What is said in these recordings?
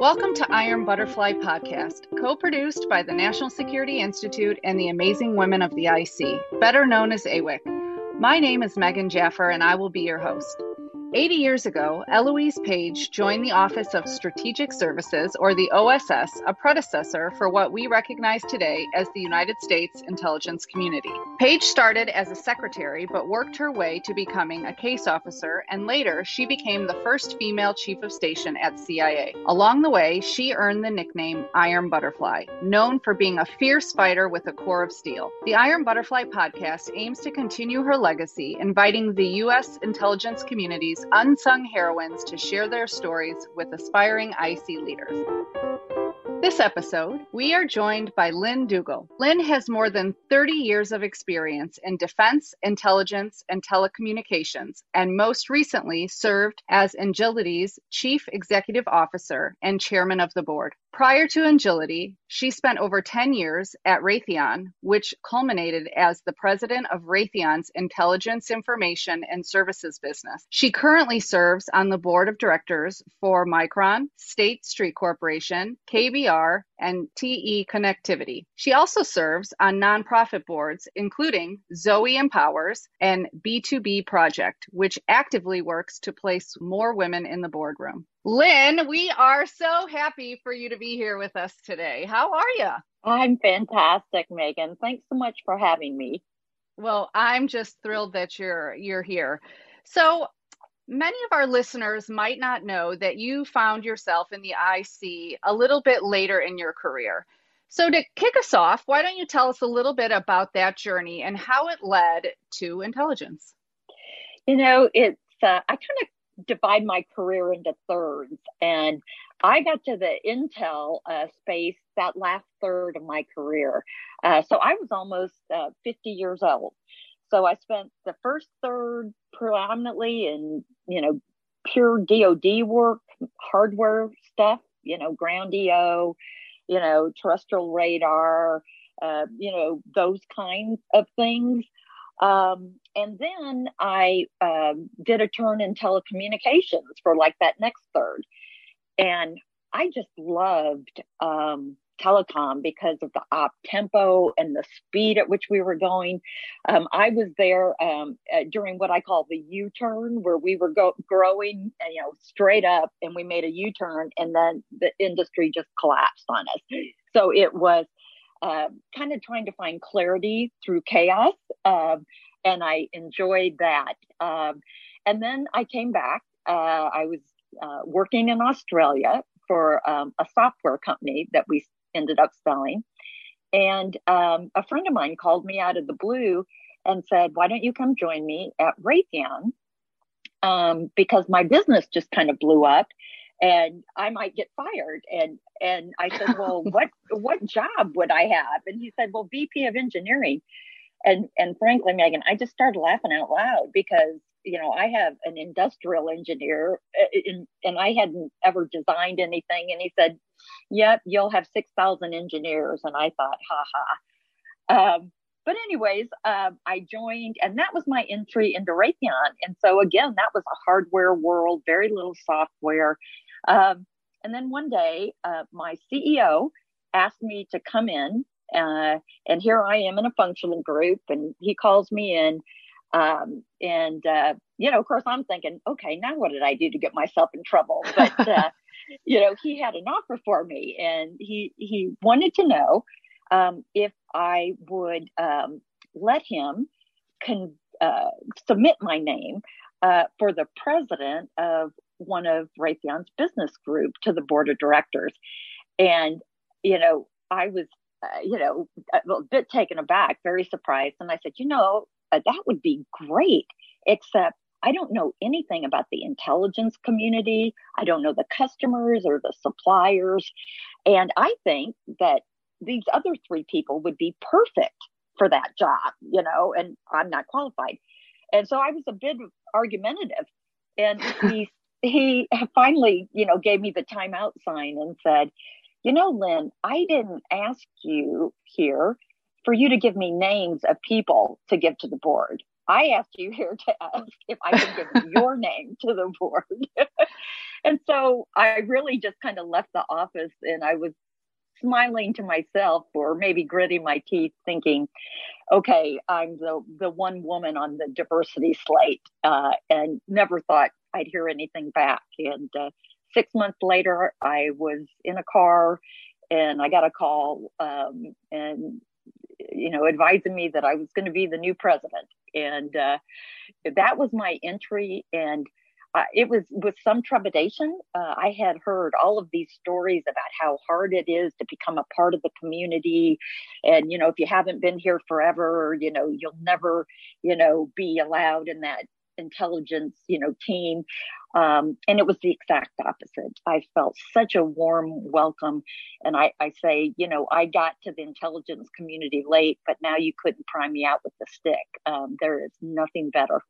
Welcome to Iron Butterfly Podcast, co produced by the National Security Institute and the Amazing Women of the IC, better known as AWIC. My name is Megan Jaffer, and I will be your host. 80 years ago, Eloise Page joined the Office of Strategic Services, or the OSS, a predecessor for what we recognize today as the United States intelligence community. Page started as a secretary but worked her way to becoming a case officer, and later she became the first female chief of station at CIA. Along the way, she earned the nickname Iron Butterfly, known for being a fierce fighter with a core of steel. The Iron Butterfly podcast aims to continue her legacy, inviting the U.S. intelligence communities unsung heroines to share their stories with aspiring IC leaders. This episode, we are joined by Lynn Dugle. Lynn has more than 30 years of experience in defense, intelligence, and telecommunications, and most recently served as Engility's Chief Executive Officer and Chairman of the Board. Prior to Engility, she spent over 10 years at Raytheon, which culminated as the president of Raytheon's Intelligence, Information, and Services business. She currently serves on the board of directors for Micron, State Street Corporation, KBR, and TE Connectivity. She also serves on nonprofit boards, including Zoe Empowers and B2B Project, which actively works to place more women in the boardroom. Lynn, we are so happy for you to be here with us today. How are you? I'm fantastic, Megan. Thanks so much for having me. Well, I'm just thrilled that you're you're here. So, many of our listeners might not know that you found yourself in the IC a little bit later in your career. So, to kick us off, why don't you tell us a little bit about that journey and how it led to intelligence? You know, it's uh, I kind of divide my career into thirds. And I got to the Intel uh, space that last third of my career. Uh, so I was almost uh, 50 years old. So I spent the first third predominantly in, you know, pure DoD work, hardware stuff, you know, ground EO, you know, terrestrial radar, uh, you know, those kinds of things. Um, and then I um, did a turn in telecommunications for like that next third. And I just loved um, telecom because of the op tempo and the speed at which we were going. Um, I was there um, during what I call the U turn, where we were go- growing, you know, straight up, and we made a U turn, and then the industry just collapsed on us. So it was uh, kind of trying to find clarity through chaos. Um, and I enjoyed that. Um, and then I came back. Uh, I was uh, working in Australia for um, a software company that we ended up selling. And um, a friend of mine called me out of the blue and said, Why don't you come join me at Raytheon? Um, because my business just kind of blew up and I might get fired. And and I said, Well, what what job would I have? And he said, Well, VP of engineering. And and frankly megan i just started laughing out loud because you know i have an industrial engineer uh, in, and i hadn't ever designed anything. And he said yep you'll have 6000 engineers. And i thought ha ha. Um, but anyways uh, i joined and that was my entry into raytheon. And so again that was a hardware world very little software um, and then one day uh, my ceo asked me to come in uh, and here I am in a functional group, and he calls me in. Um, and, uh, you know, of course, I'm thinking, okay, now what did I do to get myself in trouble? But, uh, you know, he had an offer for me, and he, he wanted to know um, if I would um, let him con- uh, submit my name uh, for the president of one of Raytheon's business group to the board of directors. And, you know, I was uh, you know, a bit taken aback, very surprised. And I said, you know, uh, that would be great, except I don't know anything about the intelligence community. I don't know the customers or the suppliers. And I think that these other three people would be perfect for that job, you know, and I'm not qualified. And so I was a bit argumentative. And he he finally, you know, gave me the timeout sign and said, you know, Lynn, I didn't ask you here for you to give me names of people to give to the board. I asked you here to ask if I can give your name to the board. and so I really just kind of left the office and I was smiling to myself or maybe gritting my teeth thinking, okay, I'm the, the one woman on the diversity slate uh, and never thought I'd hear anything back. And uh, six months later, I was in a car and I got a call um, and, you know, advising me that I was going to be the new president. And uh, that was my entry. And uh, it was with some trepidation. Uh, I had heard all of these stories about how hard it is to become a part of the community. And, you know, if you haven't been here forever, you know, you'll never, you know, be allowed in that intelligence, you know, team. Um, and it was the exact opposite. I felt such a warm welcome. And I, I say, you know, I got to the intelligence community late, but now you couldn't prime me out with the stick. Um, there is nothing better.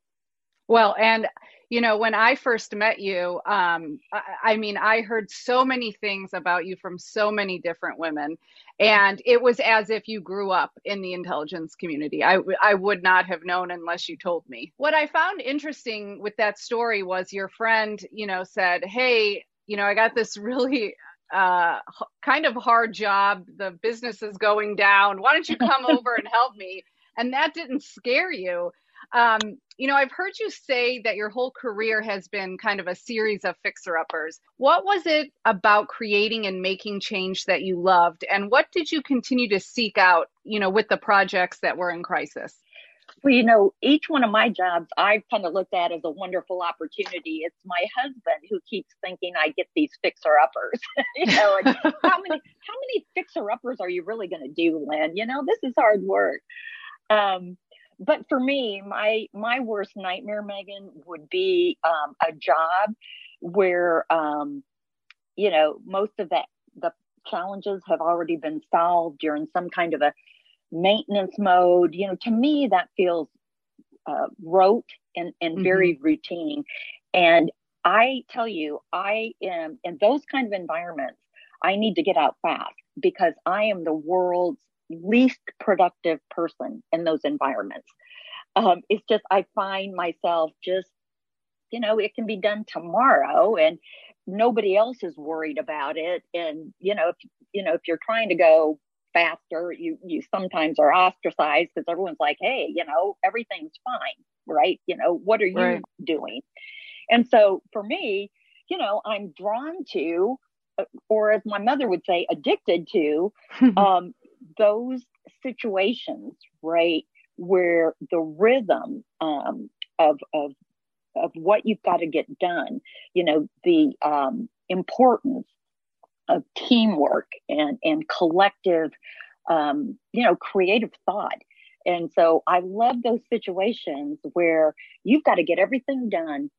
Well, and you know, when I first met you, um, I, I, mean, I heard so many things about you from so many different women, and it was as if you grew up in the intelligence community. I, I would not have known unless you told me. What I found interesting with that story was your friend, you know, said, Hey, you know, I got this really uh, kind of hard job. The business is going down. Why don't you come over and help me? And that didn't scare you. Um, you know, I've heard you say that your whole career has been kind of a series of fixer uppers. What was it about creating and making change that you loved? And what did you continue to seek out, you know, with the projects that were in crisis? Well, you know, each one of my jobs I've kind of looked at as a wonderful opportunity. It's my husband who keeps thinking I get these fixer uppers. you know, how many how many fixer uppers are you really going to do, Lynn? You know, this is hard work. Um, but for me, my my worst nightmare, Megan, would be um, a job where um, you know most of that the challenges have already been solved. You're in some kind of a maintenance mode. You know, to me that feels uh, rote and and mm-hmm. very routine. And I tell you, I am in those kind of environments. I need to get out fast because I am the world's least productive person in those environments. Um, it's just, I find myself just, you know, it can be done tomorrow and nobody else is worried about it. And, you know, if, you know, if you're trying to go faster, you, you sometimes are ostracized because everyone's like, Hey, you know, everything's fine. Right. You know, what are you right. doing? And so for me, you know, I'm drawn to, uh, or as my mother would say, addicted to, um, those situations, right, where the rhythm um, of, of of what you've got to get done, you know, the um, importance of teamwork and and collective, um, you know, creative thought. And so I love those situations where you've got to get everything done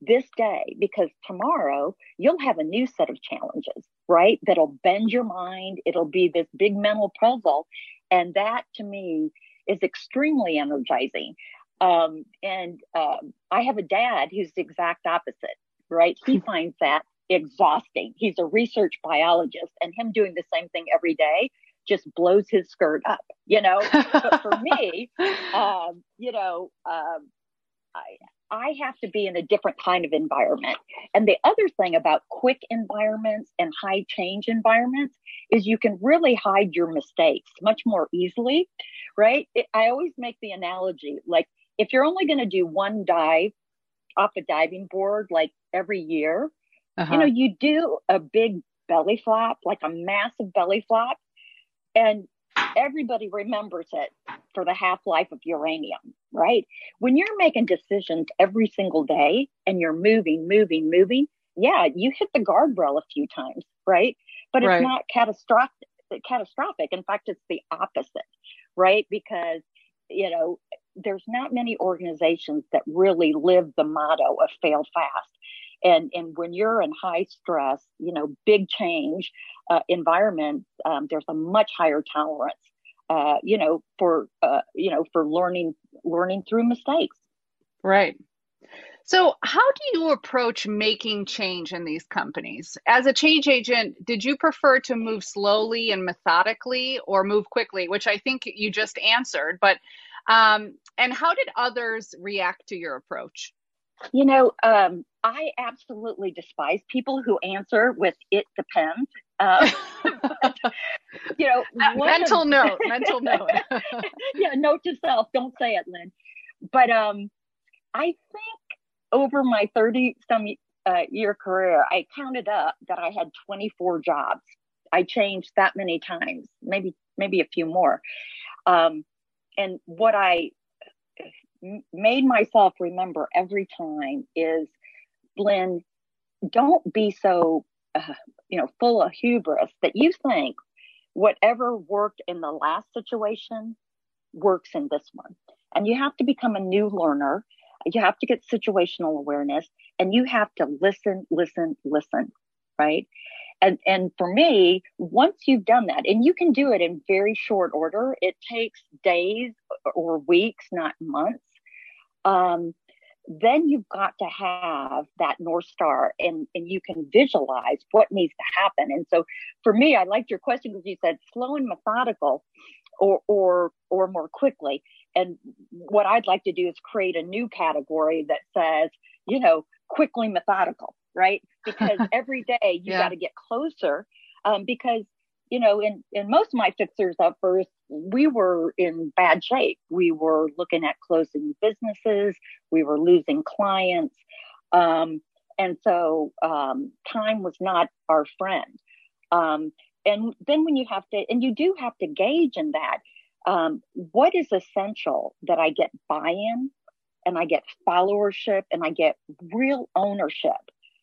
this day because tomorrow you'll have a new set of challenges, right? That'll bend your mind. It'll be this big mental puzzle. And that to me is extremely energizing. Um, and um, I have a dad who's the exact opposite, right? He finds that exhausting. He's a research biologist, and him doing the same thing every day just blows his skirt up, you know. but for me, um, you know, um, I, I have to be in a different kind of environment. And the other thing about quick environments and high change environments is you can really hide your mistakes much more easily, right? It, I always make the analogy like if you're only going to do one dive off a diving board like every year, uh-huh. you know, you do a big belly flop, like a massive belly flop, and everybody remembers it for the half life of uranium, right? When you're making decisions every single day and you're moving, moving, moving, yeah, you hit the guardrail a few times, right? But it's right. not catastrophic. Catastrophic. In fact, it's the opposite, right? Because you know there's not many organizations that really live the motto of fail fast and and when you're in high stress you know big change uh, environment um, there's a much higher tolerance uh, you know for uh, you know for learning learning through mistakes. Right. So how do you approach making change in these companies? As a change agent did you prefer to move slowly and methodically or move quickly which i think you just answered but um, and how did others react to your approach You know, um, I absolutely despise people who answer with "it depends." Uh, but, you know, mental of, note, mental note. yeah, note to self: don't say it, Lynn. But um, I think over my thirty some uh, year career, I counted up that I had twenty four jobs. I changed that many times, maybe maybe a few more. Um, and what I made myself remember every time is Lynn, don't be so, uh, you know, full of hubris that you think whatever worked in the last situation works in this one. And you have to become a new learner. You have to get situational awareness and you have to listen, listen, listen, right? And, and for me, once you've done that, and you can do it in very short order, it takes days or weeks, not months. Um, then you've got to have that North Star and, and you can visualize what needs to happen. And so for me, I liked your question because you said slow and methodical or, or, or more quickly. And what I'd like to do is create a new category that says, you know, quickly methodical, right? Because every day you yeah. got to get closer um, because you know, in, in most of my fixers first, we were in bad shape. We were looking at closing businesses, we were losing clients. Um, and so um, time was not our friend. Um, and then when you have to, and you do have to gauge in that, um, what is essential that I get buy in and I get followership and I get real ownership,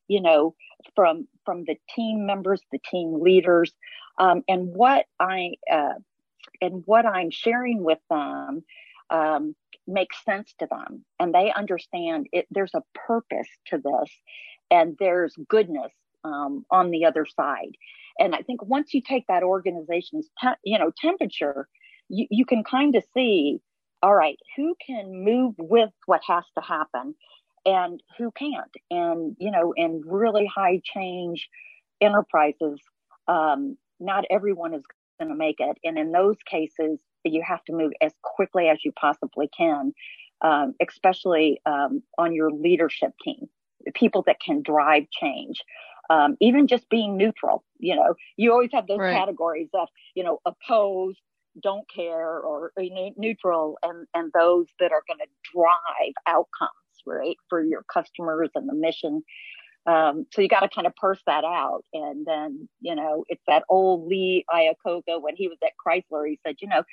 you know, from from the team members, the team leaders, um, and what I uh, and what I'm sharing with them um, makes sense to them, and they understand it. There's a purpose to this, and there's goodness um, on the other side. And I think once you take that organization's te- you know temperature, you, you can kind of see, all right, who can move with what has to happen, and who can't. And you know, in really high change enterprises, um, not everyone is going to make it. And in those cases, you have to move as quickly as you possibly can, um, especially um, on your leadership team, people that can drive change. Um, even just being neutral, you know, you always have those right. categories of, you know, opposed, don't care, or, or neutral, and and those that are going to drive outcomes, right, for your customers and the mission. Um, so you got to kind of purse that out. And then, you know, it's that old Lee Iacocca when he was at Chrysler, he said, you know,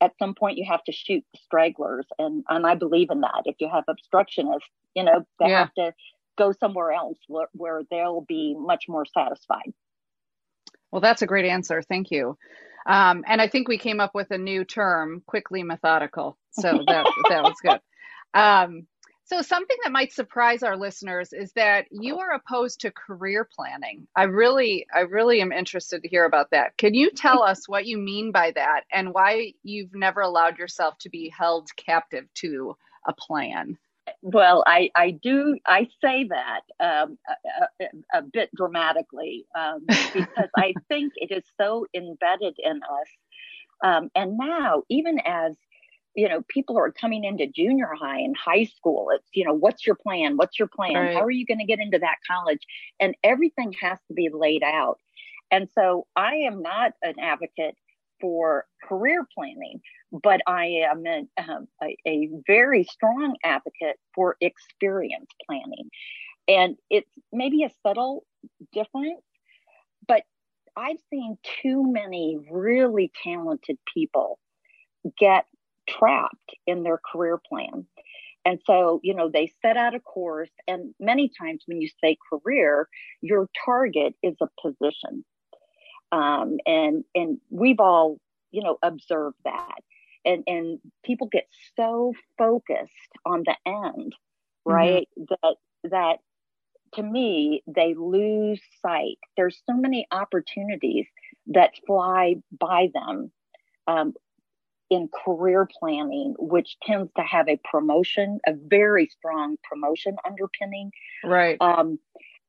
at some point you have to shoot the stragglers. And, and I believe in that. If you have obstructionists, you know, they yeah. have to go somewhere else where, where they'll be much more satisfied. Well, that's a great answer. Thank you. Um, and I think we came up with a new term, quickly methodical. So that, that was good. Um, so, something that might surprise our listeners is that you are opposed to career planning. I really, I really am interested to hear about that. Can you tell us what you mean by that and why you've never allowed yourself to be held captive to a plan? Well, I, I do, I say that um, a, a, a, bit dramatically um, because I think it is so embedded in us. Um, and now, even as you know, people are coming into junior high and high school. It's, you know, what's your plan? What's your plan? Right. How are you going to get into that college? And everything has to be laid out. And so I am not an advocate for career planning, but I am a, um, a, a very strong advocate for experience planning. And it's maybe a subtle difference, but I've seen too many really talented people get trapped in their career plan. And so, you know, they set out a course, and many times when you say career, your target is a position. Um, and and we've all, you know, observed that. And and people get so focused on the end, mm-hmm. right? Mm-hmm. That that to me, they lose sight. There's so many opportunities that fly by them um, in career planning, which tends to have a promotion, a very strong promotion underpinning. Right. Um,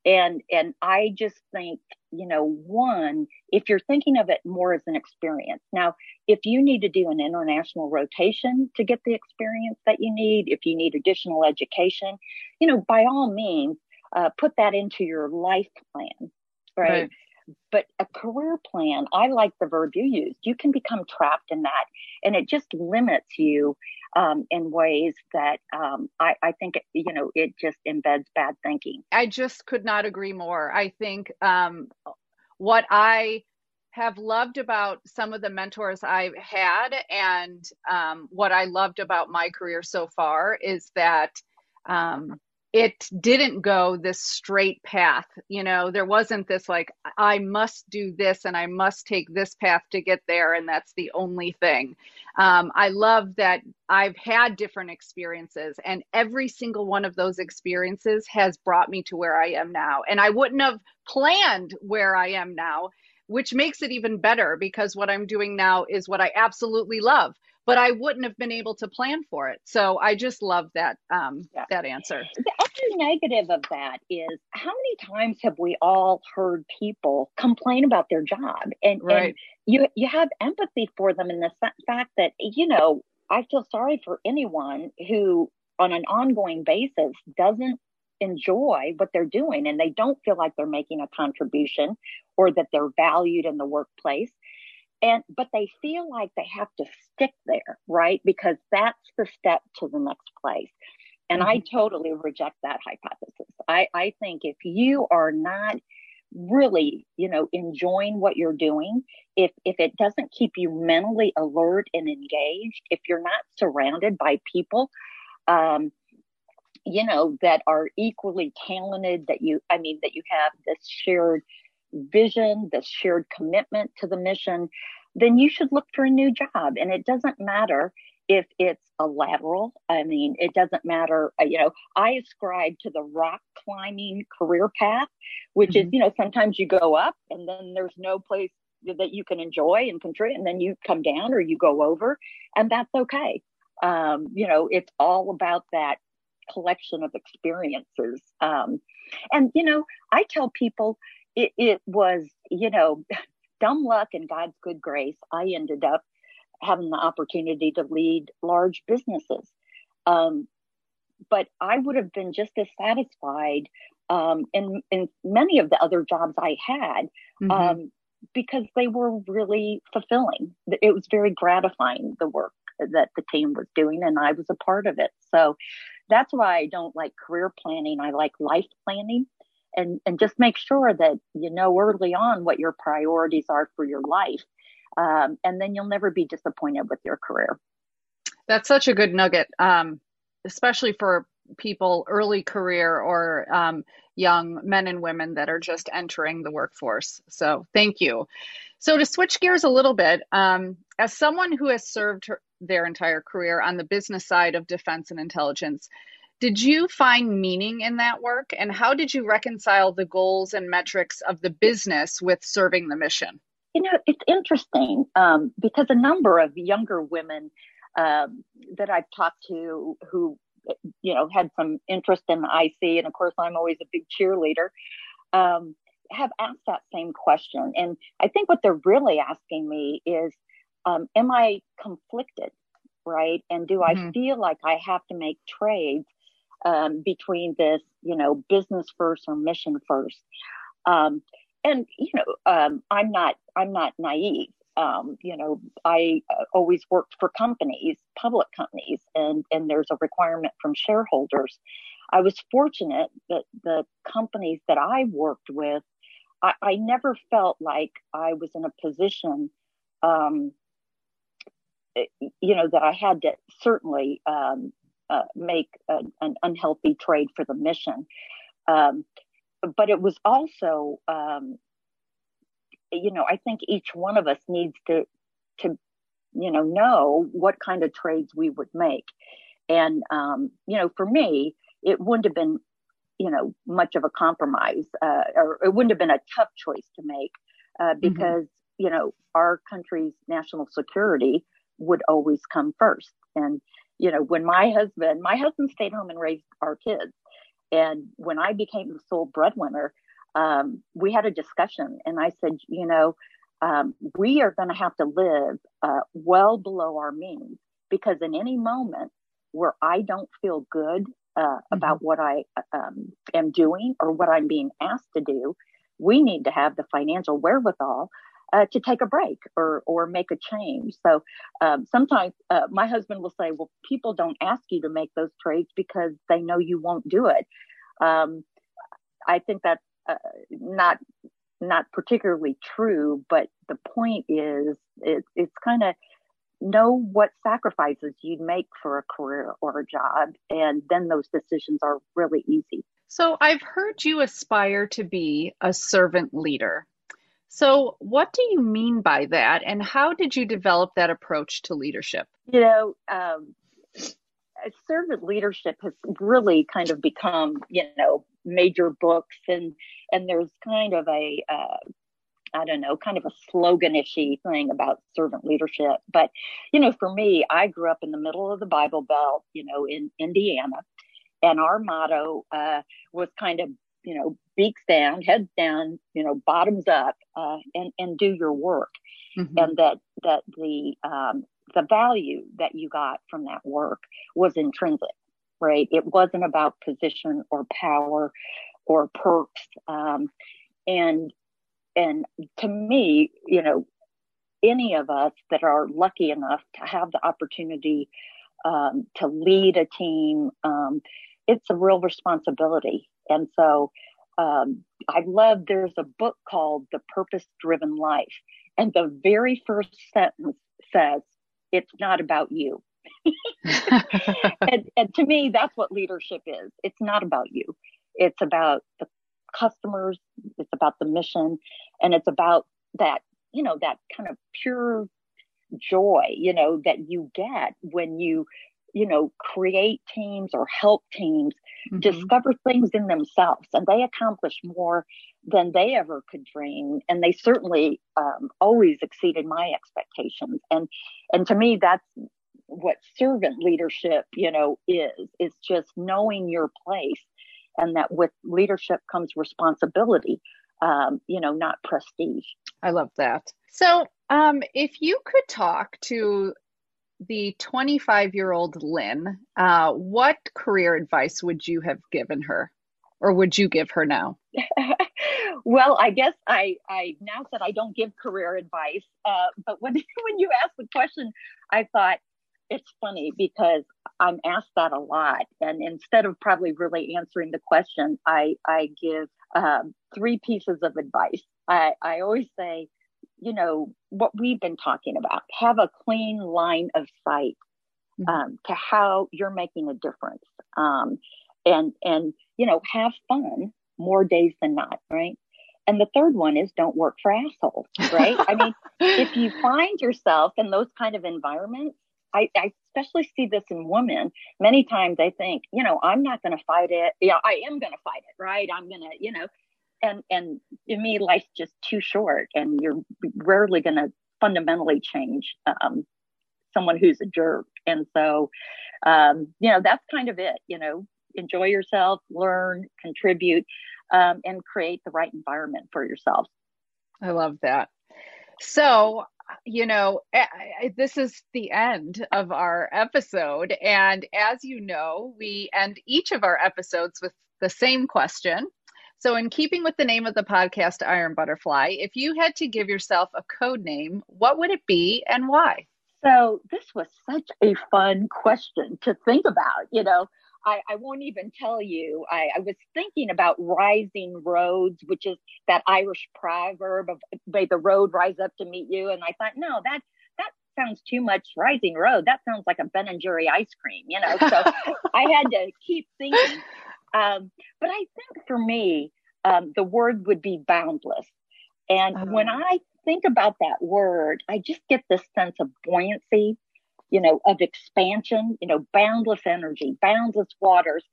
and and i just think you know one if you're thinking of it more as an experience now if you need to do an international rotation to get the experience that you need if you need additional education you know by all means uh, put that into your life plan right? right but a career plan i like the verb you used you can become trapped in that and it just limits you um, in ways that um, I, I, think you know it just embeds bad thinking. I just could not agree more. I think um, what I have loved about some of the mentors I've had and um, what I loved about my career so far is that um, it didn't go this straight path. You know, there wasn't this like, I must do this and I must take this path to get there, and that's the only thing. Um, I love that I've had different experiences, and every single one of those experiences has brought me to where I am now. And I wouldn't have planned where I am now, which makes it even better because what I'm doing now is what I absolutely love but I wouldn't have been able to plan for it. So I just love that um, yeah. that answer. The other negative of that is how many times have we all heard people complain about their job, and, right. and you you have empathy for them in the fact that you know I feel sorry for anyone who on an ongoing basis doesn't enjoy what they're doing and they don't feel like they're making a contribution or that they're valued in the workplace and but they feel like they have to stick there right? Because that's the step to the next place. And mm-hmm. i totally reject that hypothesis. I i think if you are not really you know enjoying what you're doing if if it doesn't keep you mentally alert and engaged if you're not surrounded by people um you know that are equally talented that you i mean that you have this shared vision, this shared commitment to the mission, then you should look for a new job. And it doesn't matter if it's a lateral. I mean, it doesn't matter. Uh, you know, I ascribe to the rock climbing career path, which mm-hmm. is, you know, sometimes you go up and then there's no place that you can enjoy and contribute, and then you come down or you go over, and that's okay. Um, you know, it's all about that collection of experiences. Um, and, you know, I tell people, it, it was, you know, dumb luck and God's good grace. I ended up having the opportunity to lead large businesses. Um, but I would have been just as satisfied um, in, in many of the other jobs I had mm-hmm. um, because they were really fulfilling. It was very gratifying, the work that the team was doing, and I was a part of it. So that's why I don't like career planning. I like life planning and and just make sure that you know early on what your priorities are for your life um, and then you'll never be disappointed with your career. That's such a good nugget um, especially for people early career or um, young men and women that are just entering the workforce. So thank you. So to switch gears a little bit um, as someone who has served her, their entire career on the business side of defense and intelligence did you find meaning in that work? And how did you reconcile the goals and metrics of the business with serving the mission? You know, it's interesting um, because a number of younger women um, that I've talked to who, you know, had some interest in the IC, and of course, I'm always a big cheerleader, um, have asked that same question. And I think what they're really asking me is, um, am I conflicted? Right. And do mm-hmm. I feel like I have to make trades um, between this, you know, business first or mission first. Um, and you know, um, I'm not I'm not naive. Um, you know, I uh, always worked for companies, public companies, and and there's a requirement from shareholders. I was fortunate that the companies that I worked with, I, I never felt like I was in a position um, eh, you know that I had to certainly um, uh, make a, an unhealthy trade for the mission. Um, but it was also, um, you know, I think each one of us needs to to you know know what kind of trades we would make, and um, you know, for me, it wouldn't have been you know much of a compromise, uh, or it wouldn't have been a tough choice to make uh, mm-hmm. because mm-hmm. you know our country's national security would always come first, and you know, when my husband, my husband stayed home and raised our kids. And when I became the sole breadwinner, um, we had a discussion, and I said, you know, um, we are going to have to live uh, well below our means because in any moment where I don't feel good uh, mm-hmm. about what I um, am doing or what I'm being asked to do, we need to have the financial wherewithal uh, to take a break or or make a change. So um, sometimes uh, my husband will say, "Well, people don't ask you to make those trades because they know you won't do it." Um, I think that's uh, not not particularly true, but the point is, it, it's kind of know what sacrifices you'd make for a career or a job, and then those decisions are really easy. So I've heard you aspire to be a servant leader. So, what do you mean by that, and how did you develop that approach to leadership? You know, um, servant leadership has really kind of become, you know, major books, and and there's kind of a, uh, I don't know, kind of a sloganishy thing about servant leadership. But, you know, for me, I grew up in the middle of the Bible Belt, you know, in Indiana, and our motto uh, was kind of you know, beaks down, heads down, you know, bottoms up, uh, and and do your work, mm-hmm. and that that the um, the value that you got from that work was intrinsic, right? It wasn't about position or power or perks, um, and and to me, you know, any of us that are lucky enough to have the opportunity um, to lead a team, um, it's a real responsibility and so um, I love, there's a book called The Purpose Driven Life. And the very first sentence says, It's not about you. and, and to me, that's what leadership is. It's not about you, it's about the customers, it's about the mission, and it's about that, you know, that kind of pure joy, you know, that you get when you you know, create teams or help teams mm-hmm. discover things in themselves. And they accomplish more than they ever could dream. And they certainly um, always exceeded my expectations. And, and to me, that's what servant leadership, you know, is, is just knowing your place and that with leadership comes responsibility, um, you know, not prestige. I love that. So, um, if you could talk to the 25 year old Lynn, uh, what career advice would you have given her? Or would you give her now? well, I guess I, I now said I don't give career advice. Uh, but when, when you asked the question, I thought it's funny because I'm asked that a lot. And instead of probably really answering the question, I, I give um, three pieces of advice. I, I always say, you know, what we've been talking about. Have a clean line of sight mm-hmm. um, to how you're making a difference. Um, and, and, you know, have fun more days than not, right? And the third one is don't work for assholes, right? I mean, if you find yourself in those kind of environments, I, I especially see this in women. Many times they think, you know, I'm not going to fight it. Yeah, I am going to fight it, right? I'm going to, you know, and and to me life's just too short and you're rarely going to fundamentally change um, someone who's a jerk and so um, you know that's kind of it you know enjoy yourself learn contribute um, and create the right environment for yourself i love that so you know, this is the end of our episode. And as you know, we end each of our episodes with the same question. So, in keeping with the name of the podcast, Iron Butterfly, if you had to give yourself a code name, what would it be and why? So, this was such a fun question to think about. You know, I, I won't even tell you. I, I, was thinking about rising roads, which is that Irish proverb of may the road rise up to meet you. And I thought, no, that that sounds too much rising road. That sounds like a Ben and Jerry ice cream, you know. So I had to keep thinking. Um, but I think for me, um, the word would be boundless. And oh. when I think about that word, I just get this sense of buoyancy, you know, of expansion, you know, boundless energy, boundless waters,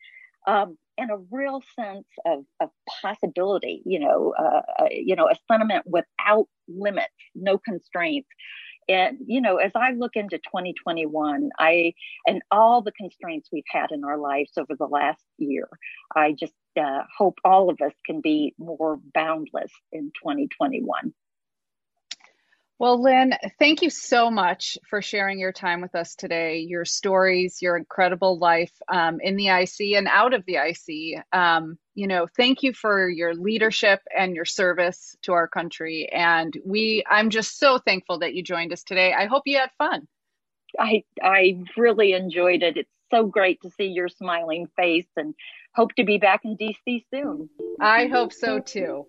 um, and a real sense of, of possibility, you know, uh, uh, you know, a sentiment without limits, no constraints. And, you know, as I look into 2021, I, and all the constraints we've had in our lives over the last year, I just uh, hope all of us can be more boundless in 2021. Well, Lynn, thank you so much for sharing your time with us today, your stories, your incredible life um, in the IC and out of the IC. Um, you know, thank you for your leadership and your service to our country. And we, I'm just so thankful that you joined us today. I hope you had fun. I, I really enjoyed it. It's so great to see your smiling face and hope to be back in DC soon. I hope so too.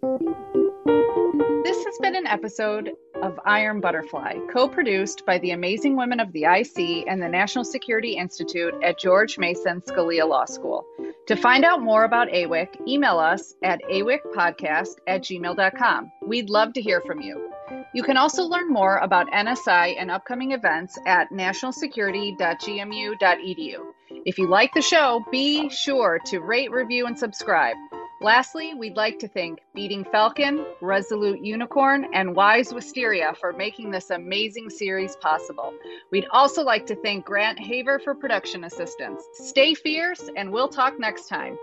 This has been an episode of Iron Butterfly, co produced by the amazing women of the IC and the National Security Institute at George Mason Scalia Law School. To find out more about AWIC, email us at awicpodcast at gmail.com. We'd love to hear from you. You can also learn more about NSI and upcoming events at nationalsecurity.gmu.edu. If you like the show, be sure to rate, review, and subscribe. Lastly, we'd like to thank Beating Falcon, Resolute Unicorn, and Wise Wisteria for making this amazing series possible. We'd also like to thank Grant Haver for production assistance. Stay fierce, and we'll talk next time.